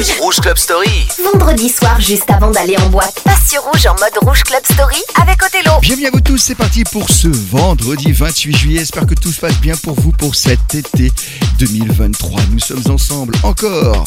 Rouge. Rouge Club Story. Vendredi soir, juste avant d'aller en boîte, passe sur Rouge en mode Rouge Club Story avec Othello. Bienvenue à vous tous, c'est parti pour ce vendredi 28 juillet. J'espère que tout se passe bien pour vous pour cet été 2023. Nous sommes ensemble encore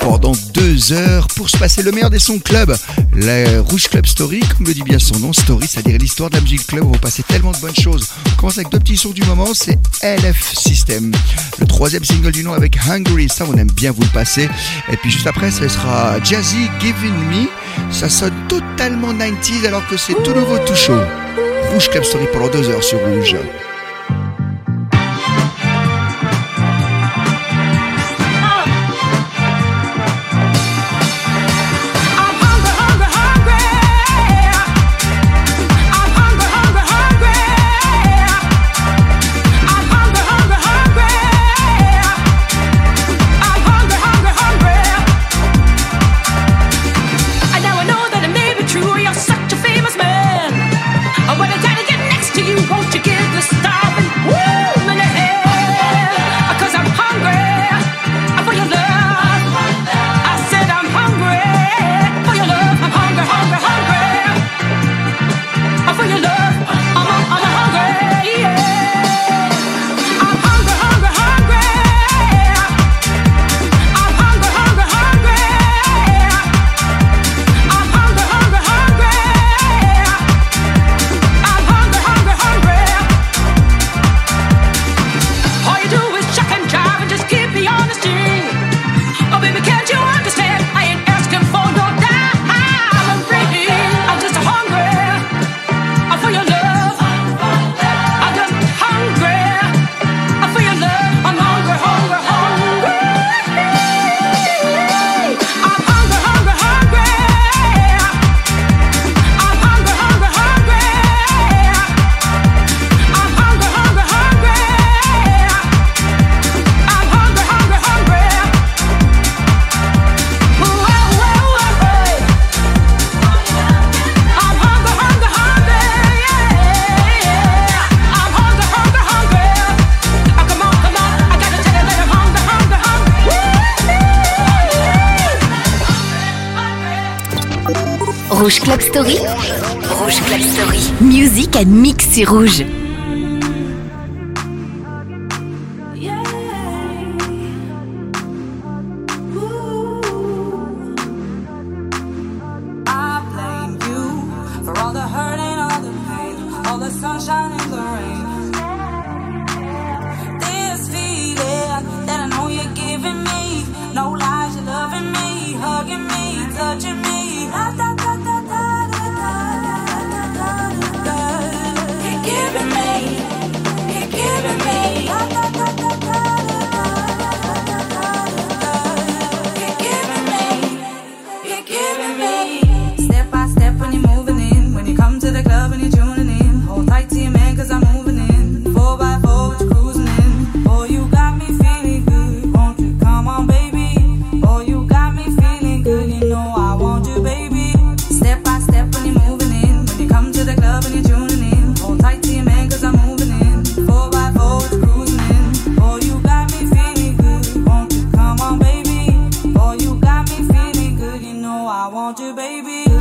pendant deux heures pour se passer le meilleur des sons club. La Rouge Club Story, comme le dit bien son nom, Story, c'est-à-dire l'histoire de la musique club. On va passer tellement de bonnes choses. On commence avec deux petits sons du moment, c'est LF System. Le troisième single du nom avec Hungry, ça on aime bien vous le passer. Et puis après, ce sera Jazzy Giving Me. Ça sonne totalement 90s alors que c'est tout nouveau, tout chaud. Rouge Club Story pendant deux heures sur Rouge. Story. Rouge Club Story. Musique à mix sur rouge. Touching me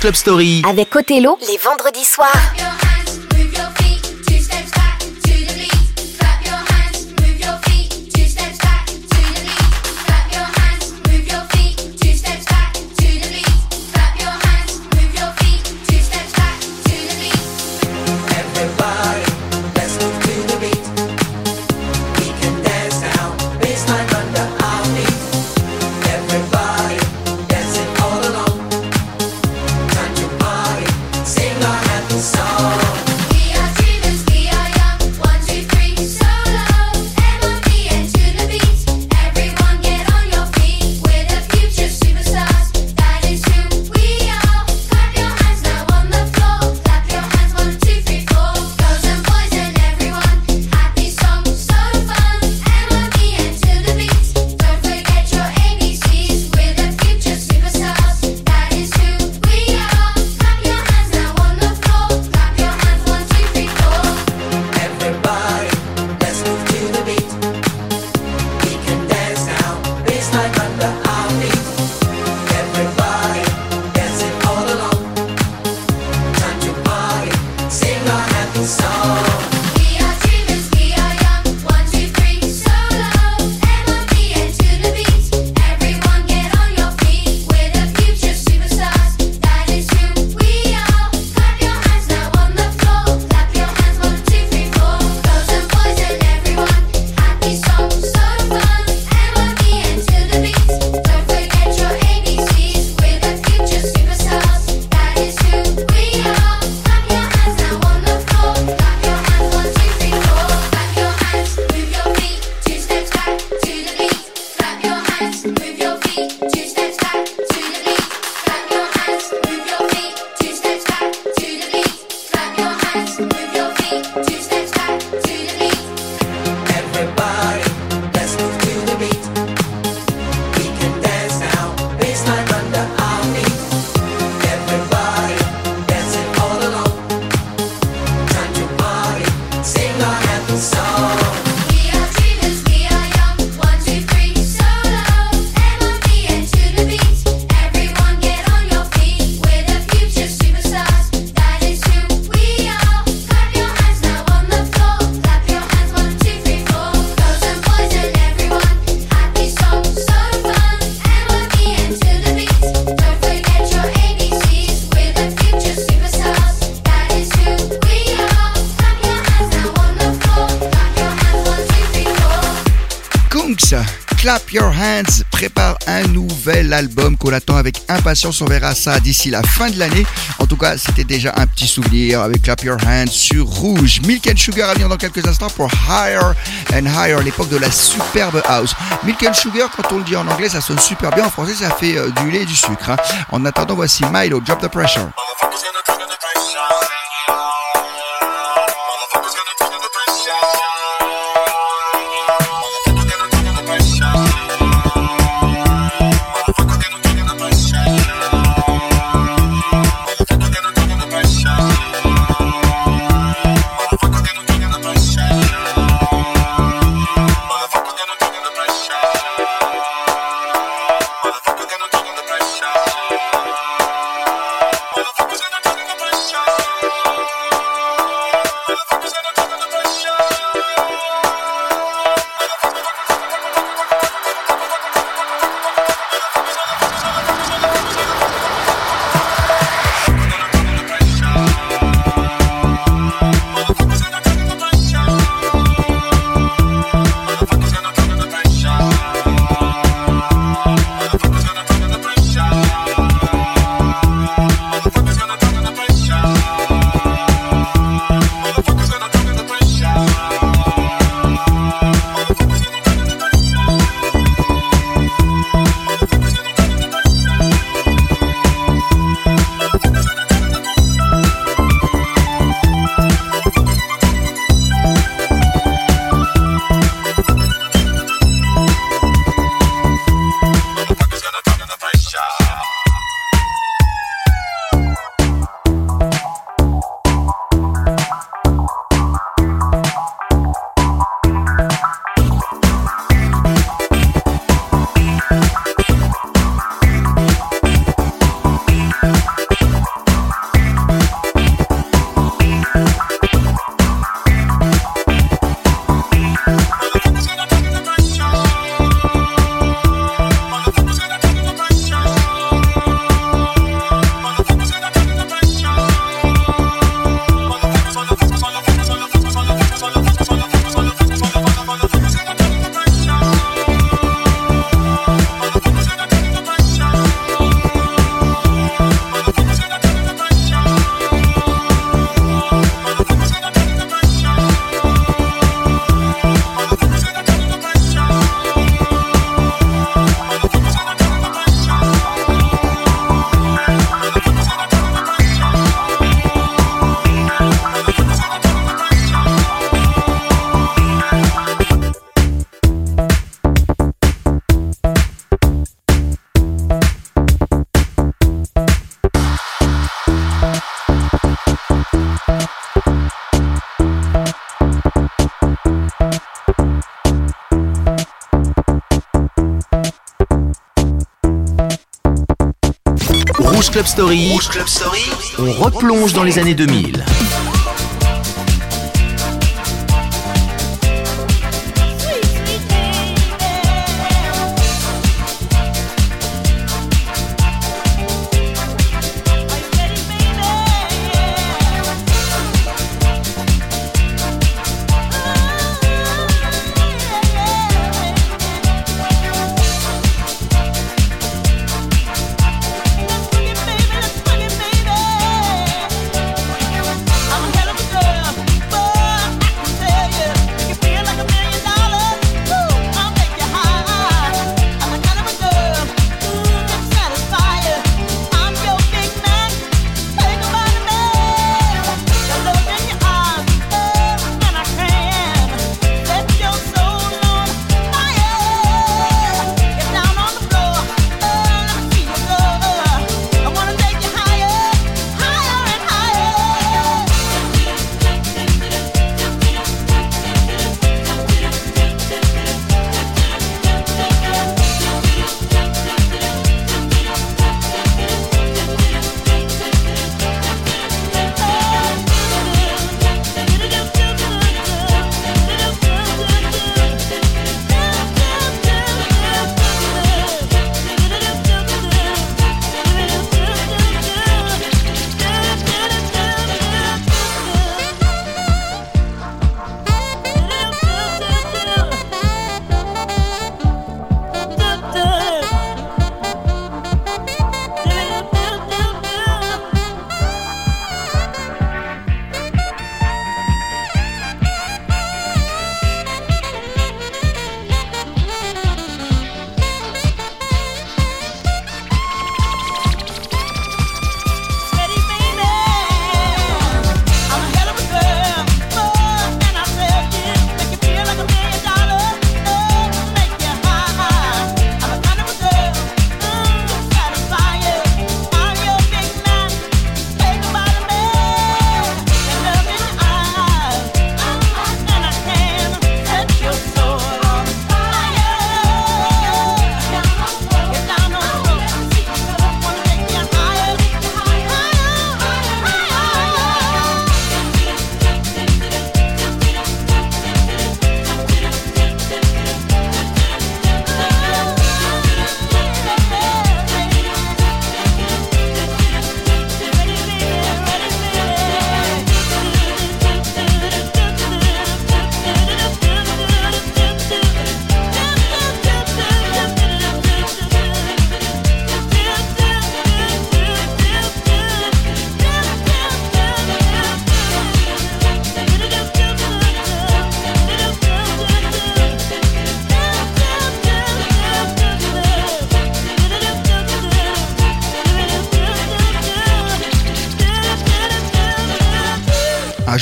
Club Story. Avec Othello, les vendredis soirs. Album qu'on attend avec impatience. On verra ça d'ici la fin de l'année. En tout cas, c'était déjà un petit souvenir avec Clap Your Hands sur Rouge. Milk and Sugar à dans quelques instants pour Higher and Higher, l'époque de la superbe house. Milk and Sugar, quand on le dit en anglais, ça sonne super bien. En français, ça fait euh, du lait et du sucre. Hein. En attendant, voici Milo, Drop the Pressure. Club Story. Rouge Club Story. On replonge dans les années 2000.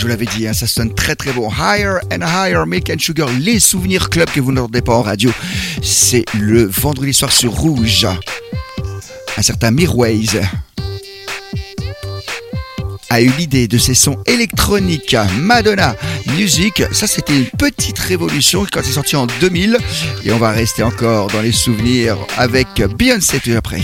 Vous l'avais dit, hein, ça sonne très très bon. Higher and Higher, Milk and Sugar, les souvenirs club que vous n'entendez pas en radio. C'est le vendredi soir sur Rouge. Un certain Mirways a eu l'idée de ces sons électroniques Madonna Music. Ça, c'était une petite révolution quand c'est sorti en 2000. Et on va rester encore dans les souvenirs avec Beyoncé tout après.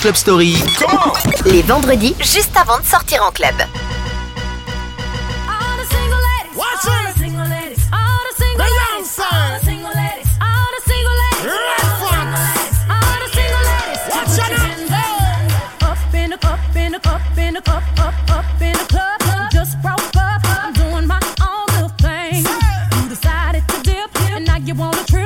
Club Story. Les vendredis, juste avant de sortir en club. C'est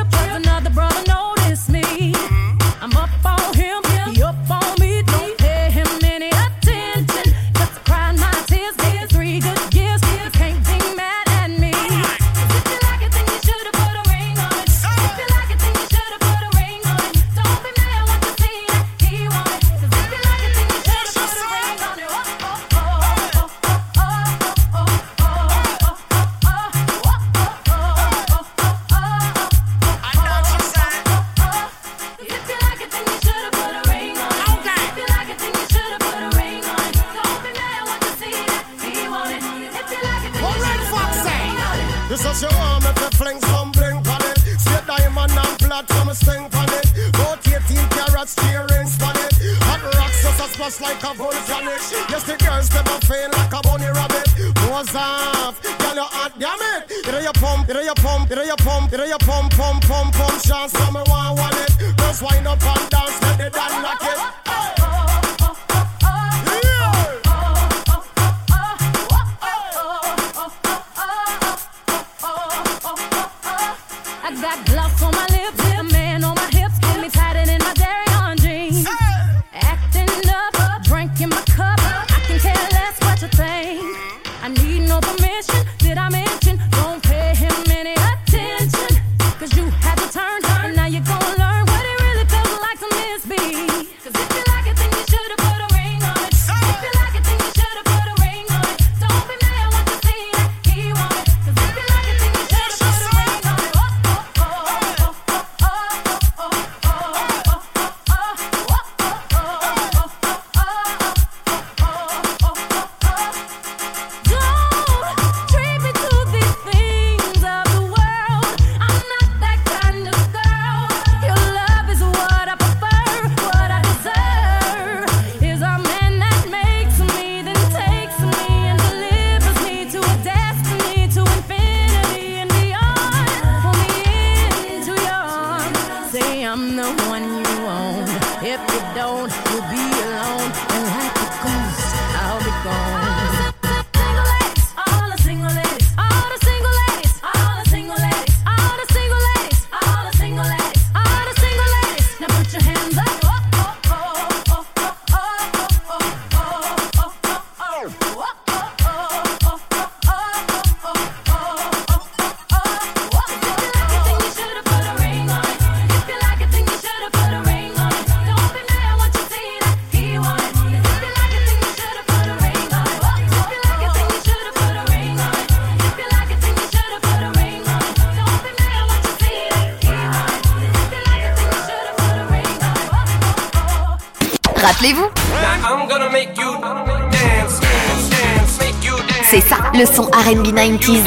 son RB 90s.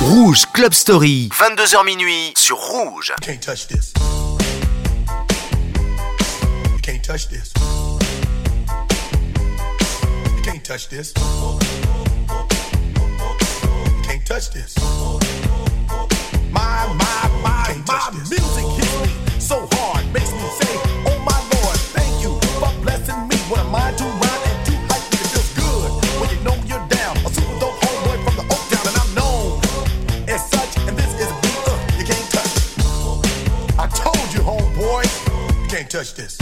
Rouge Club Story, 22h minuit sur Rouge. You can't touch this. You can't touch this. You can't touch this. Touch this.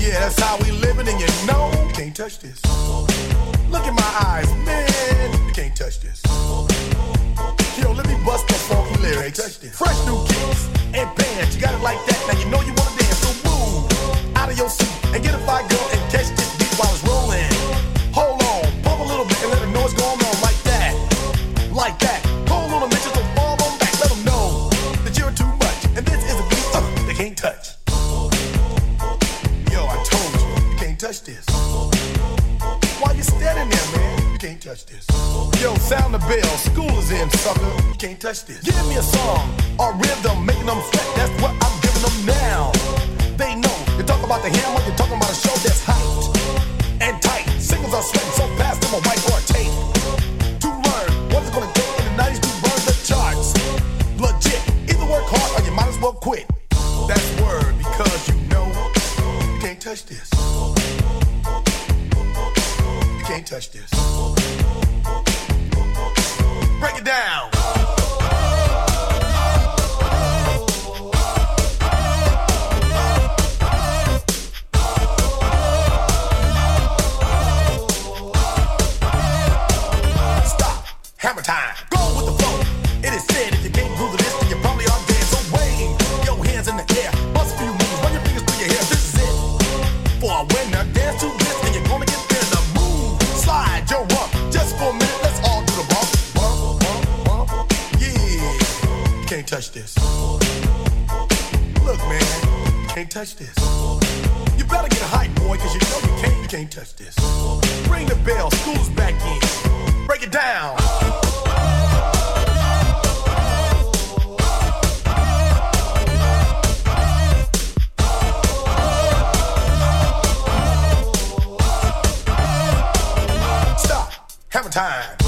Yeah, that's how we living, and you know, can't touch this. Look in my eyes, man, you can't touch this. Yo, let me bust the funky lyrics. Fresh new kicks and bands, you got it like that. Now you know you wanna dance, so move out of your seat and get a fire girl can't touch this. Give me a song or rhythm, can't touch this. Ring the bell, school's back in. Break it down. Stop. Have a time.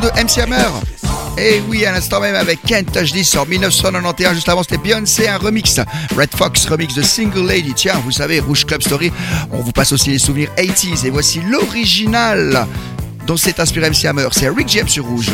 de MC Hammer. Et oui, à l'instant même avec Kent Touchdis en 1991, juste avant c'était Beyoncé, un remix. Red Fox, remix de Single Lady. Tiens, vous savez, Rouge Club Story, on vous passe aussi les souvenirs 80s. Et voici l'original dont s'est inspiré MC Hammer, c'est Rick James sur Rouge.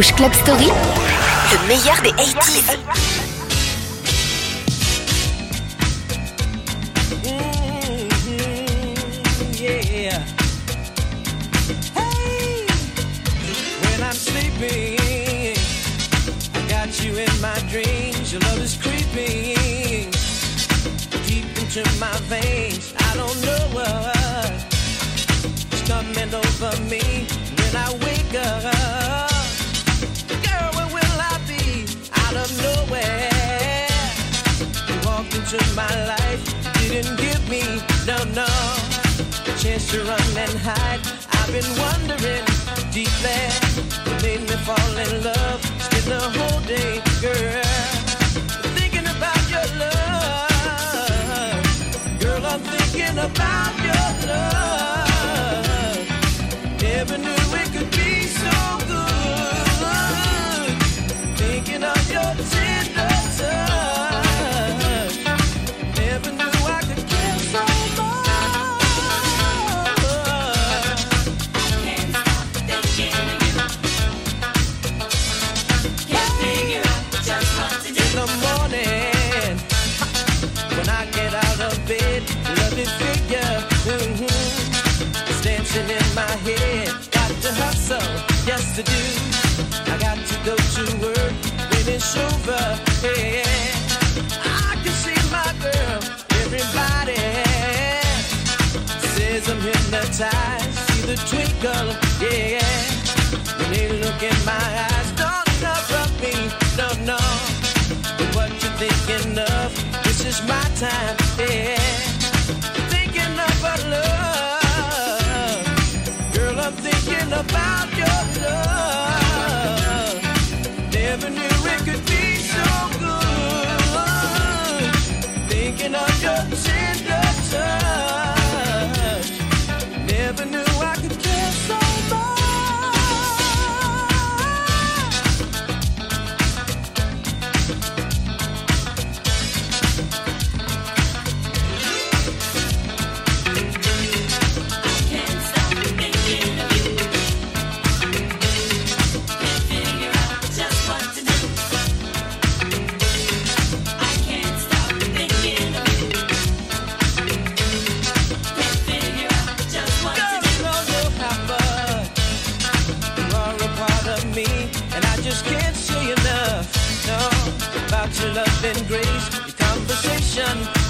Club Story, le meilleur des 80s. To do. I got to go to work when it's over. Yeah, I can see my girl, everybody says I'm hypnotized. See the twinkle, yeah. When they look in my eyes, don't cover me, no, no. But what you thinking of? This is my time, yeah.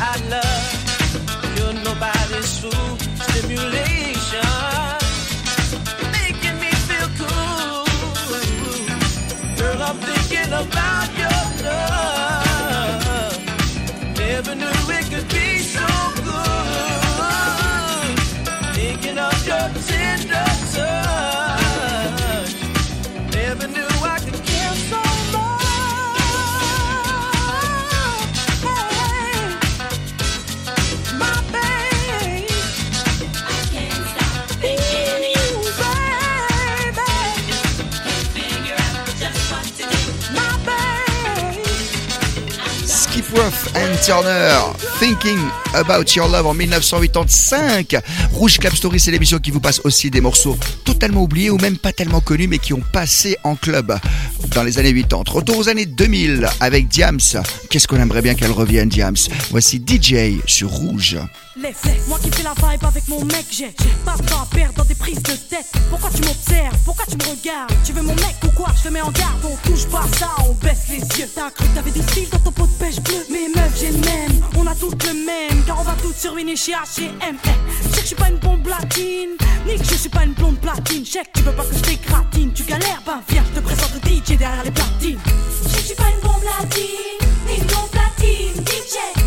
I love. Turner, Thinking About Your Love en 1985. Rouge Club Story, c'est l'émission qui vous passe aussi des morceaux totalement oubliés ou même pas tellement connus mais qui ont passé en club dans les années 80. Retour aux années 2000 avec Diams. Qu'est-ce qu'on aimerait bien qu'elle revienne, Diams? Voici DJ sur Rouge. Laisse, moi qui fais la vibe avec mon mec, j'ai pas de temps à perdre dans des prises de tête. Pourquoi tu m'observes? Pourquoi tu me regardes? Tu veux mon mec ou quoi? Je te mets en garde, on touche pas ça, on baisse les yeux. T'as cru que t'avais du style dans ton pot de pêche bleu Mais meuf, j'ai le même, on a toutes le même, car on va toutes sur une chez H&M. Je sais que je suis pas une bombe latine, ni que je suis pas une blonde platine. Je sais que tu veux pas que je t'écratine, tu galères, ben viens, je te présente le DJ derrière les platines. Je suis pas une bombe latine, ni une blonde platine, DJ.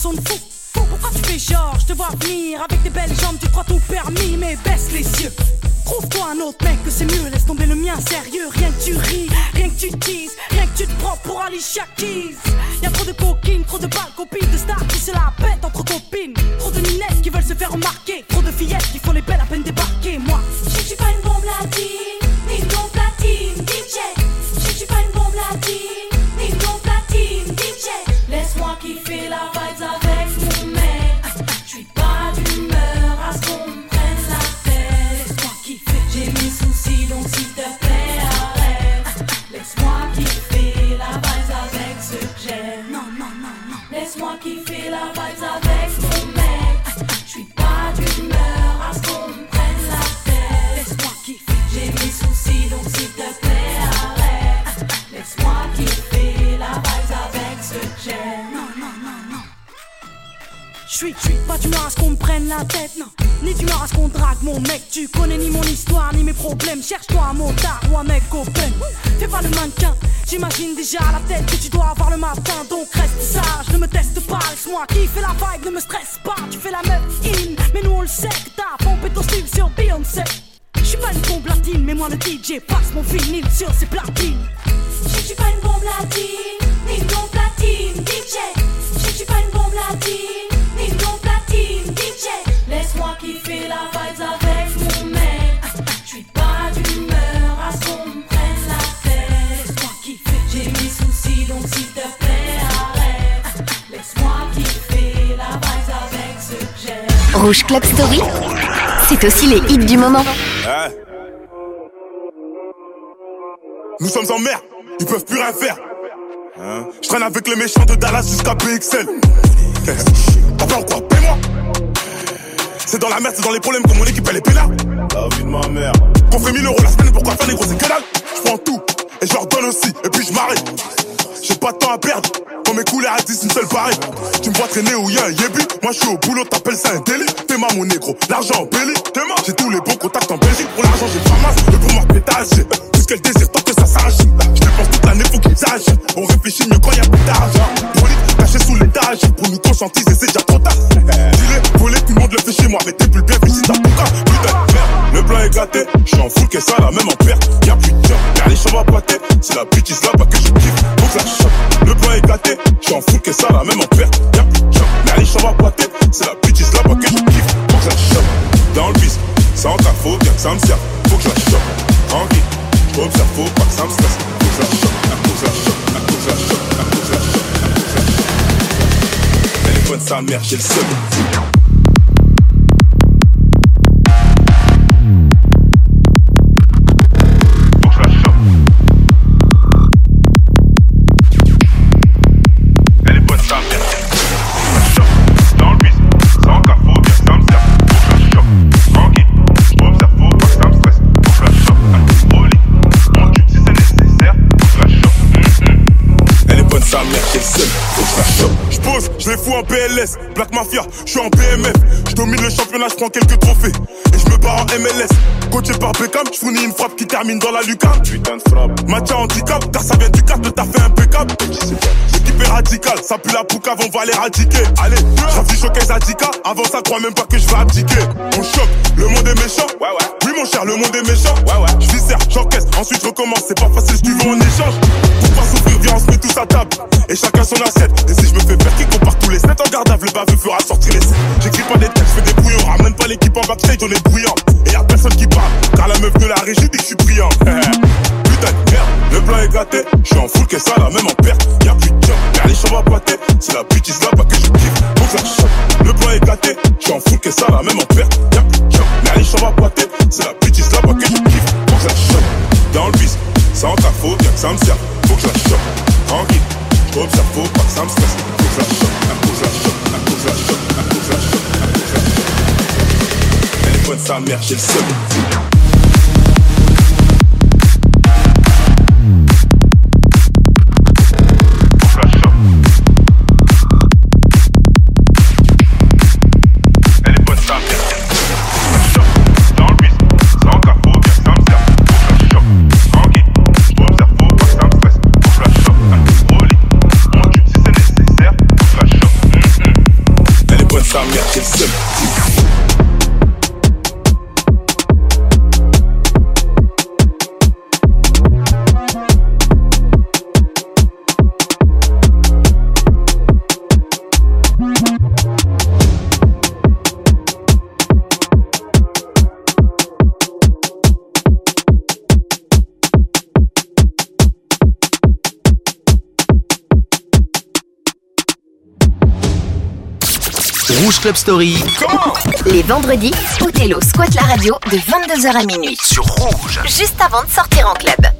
Fou. Pourquoi tu fais genre, je te vois venir avec tes belles jambes, tu crois tout permis, mais baisse les yeux. Trouve-toi un autre mec que c'est mieux, laisse tomber le mien sérieux. Rien que tu ris, rien que tu teases, rien que tu te prends pour Alicia Keys. Tu connais ni mon histoire, ni mes problèmes. Cherche-toi un motard ou un mec open. Fais pas le mannequin, j'imagine déjà la tête que tu dois avoir le matin. Donc reste sage, ne me teste pas. Laisse-moi fait la vibe, ne me stresse pas. Tu fais la meuf in, mais nous on le sait que t'as pompé ton style sur Beyoncé. Je suis pas une bombe latine, mais moi le DJ passe mon vinyle sur ses platines. Je suis pas une bombe latine, ni une bombe platine, DJ. Je suis pas une bombe latine, Laisse-moi kiffer la vibes avec mon mec. Je suis pas d'humeur à ce qu'on me prenne la tête. Laisse-moi kiffer, j'ai mes soucis donc s'il te plaît arrête. Laisse-moi kiffer la vibes avec ce que j'aime. Rouge Club Story, c'est aussi les hits du moment. Ouais. Nous sommes en mer, ils peuvent plus rien faire. Hein? Je traîne avec les méchants de Dallas jusqu'à PXL. Ou quoi Paie-moi C'est dans la merde, c'est dans les problèmes que mon équipe elle est pénale. La vie de ma mère. Qu'on fait 1000 euros la semaine, pourquoi faire des gros c'est que dalle Je prends tout et je leur donne aussi, et puis je m'arrête. J'ai pas de temps à perdre. Quand mes couleurs à 10, une seule pareille. Tu me vois traîner où y'a un yébi. Moi, je suis au boulot, t'appelles ça un délit. T'es ma mon négro. L'argent en belly. T'es ma. J'ai tous les bons contacts en Belgique. Pour l'argent, j'ai pas masse. Le pour moi, pétage. J'ai qu'elle désire tant que ça s'arrache. Je dépense toute l'année, faut qu'ils sachent. On réfléchit mieux quand y'a plus d'argent. Brolique, caché sous l'étage. Pour nous conscientiser, c'est déjà trop tard. Dis-le, voler, tout le monde le fait chez moi. Mais t'es plus bien vu si t'as cas. Putain, merde. Le plan est gâté. J'suis en full, que ça, la même en perte. Y'a plus de job. Y'a les chambres à boiter. C'est la bêtise là-bas que je kiffe. Faut que la chope. Le plan est gâté. J'suis en full, que ça, la même en perte. Y'a plus de job. Y'a les chambres à boiter. C'est la bêtise là-bas que je kiffe. Faut que la chope. Dans le bis. Sans ta faut bien que ça me serve. Faut que la chope. Tranquille. J'observe, faut pas que ça me stresse. Je la chope. Faut que je la chope. Faut que je la chope. Faut que je la chope. Elle est bonne sa mère, j'ai le seum. Listen. Black Mafia, je suis en BMF. Je domine le championnat, je prends quelques trophées. Et je me barre en MLS. Coaché par Beckham, je fournis une frappe qui termine dans la lucarne. Putain de frappe. Match à handicap, car ça vient du cadre, t'as fait impeccable. L'équipe est radicale, ça pue la poucave, on va l'éradiquer. Allez, j'affiche showcase Adika. Avant ça, crois même pas que je vais abdiquer. On choque, le monde est méchant. Ouais, ouais. Oui, mon cher, le monde est méchant. Ouais, ouais. Je viscère, j'encaisse, ensuite je recommence. C'est pas facile, je veux en échange. Pour pas souffrir, viens, on se met tous à table. Et chacun son assiette. Et si je me fais faire qui compare tous les sets en gardable, le baveux fera sortir les. J'écris pas des textes, fais des brouillons. Ramène pas l'équipe en backstage, on est bruyant. Et y'a personne qui parle, car la meuf de la régie dit que je suis brillant. Putain de merde, le plan est gâté. Je suis en full, que ça, la même en perte. Y'a plus de job, y'a les chambres à boiter. C'est la bêtise là-bas que je kiffe. Je la chope. Le plan est gâté. Je suis en full, que ça, la même en perte. Y'a plus de job, y'a les chambres à boiter. C'est la bêtise là-bas que je kiffe. Je la chope. Dans le bis, sans ta faute, bien que ça me serve. Faut que je la chope. Tranquille. J'observe, faut pas que ça me stresse. Faut que je la chope. Faut que je la. Elle est bonne sa mère, j'ai le seum. Club Story. Les vendredis, Othello squatte la radio de 22h à minuit. Sur Rouge. Juste avant de sortir en club.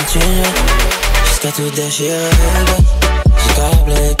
continuer jusqu'à tout déchirer. J'ai câblé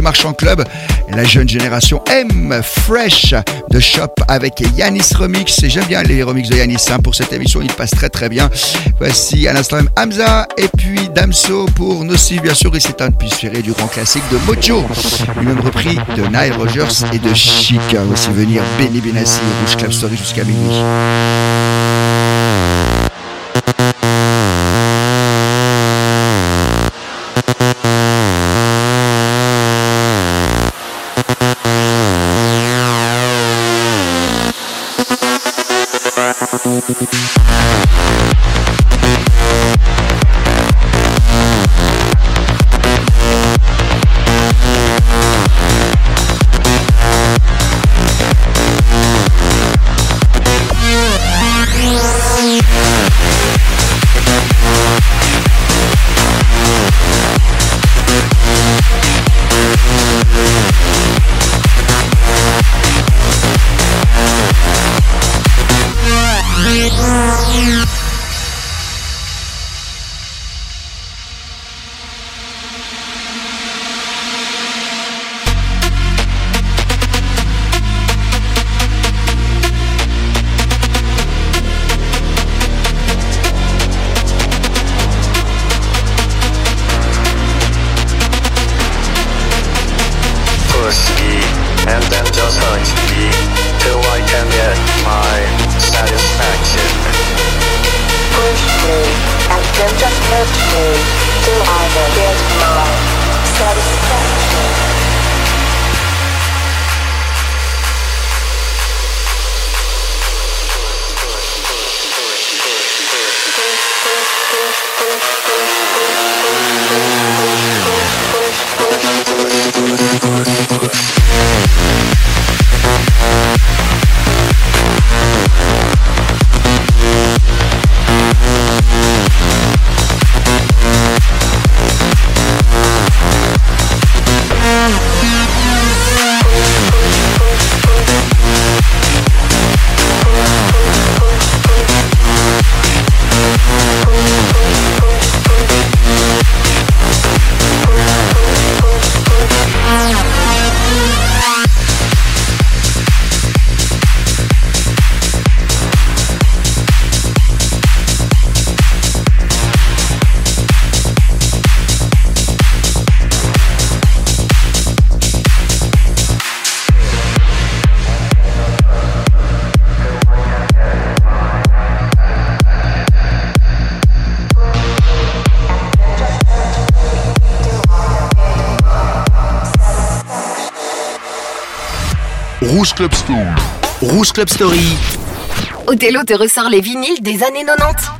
qui marche en club. La jeune génération aime Fresh de Shop avec Yanis Remix. Et j'aime bien les remix de Yanis hein, pour cette émission. Il passe très très bien. Voici à l'instant Hamza et puis Damso pour Nocif, bien sûr. Et c'est un de du grand classique de Mojo. Lui-même repris de Nile Rogers et de Chic. Voici venir Benny Benassi, Rouge Club Story jusqu'à minuit. Rouge Club Story. Rouge Club Story. Othello te ressort les vinyles des années 90.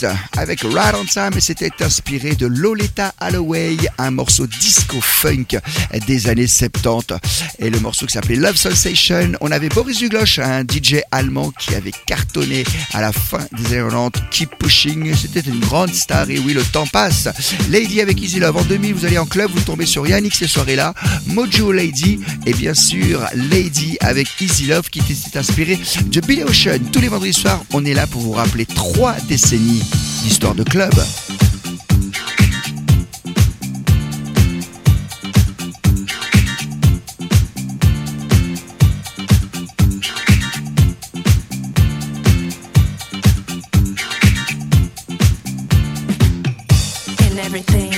Black Box avec Right on Time et c'était inspiré de Lolita Holloway, un morceau disco funk des années 70. Et le morceau qui s'appelait Love Sensation, on avait Boris Duglosh, un DJ allemand qui avait cartonné à la fin des années 90, Keep Pushing, c'était une grande star et oui le temps passe. Lady avec Easy Love en 2000, vous allez en club, vous tombez sur Yannick ces soirées-là, Mojo Lady et bien sûr Lady avec Easy Love qui était inspiré de Billy Ocean. Tous les vendredis soirs, on est là pour vous rappeler trois décennies d'histoire de club. In everything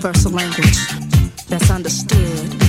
universal language that's understood.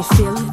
you feel?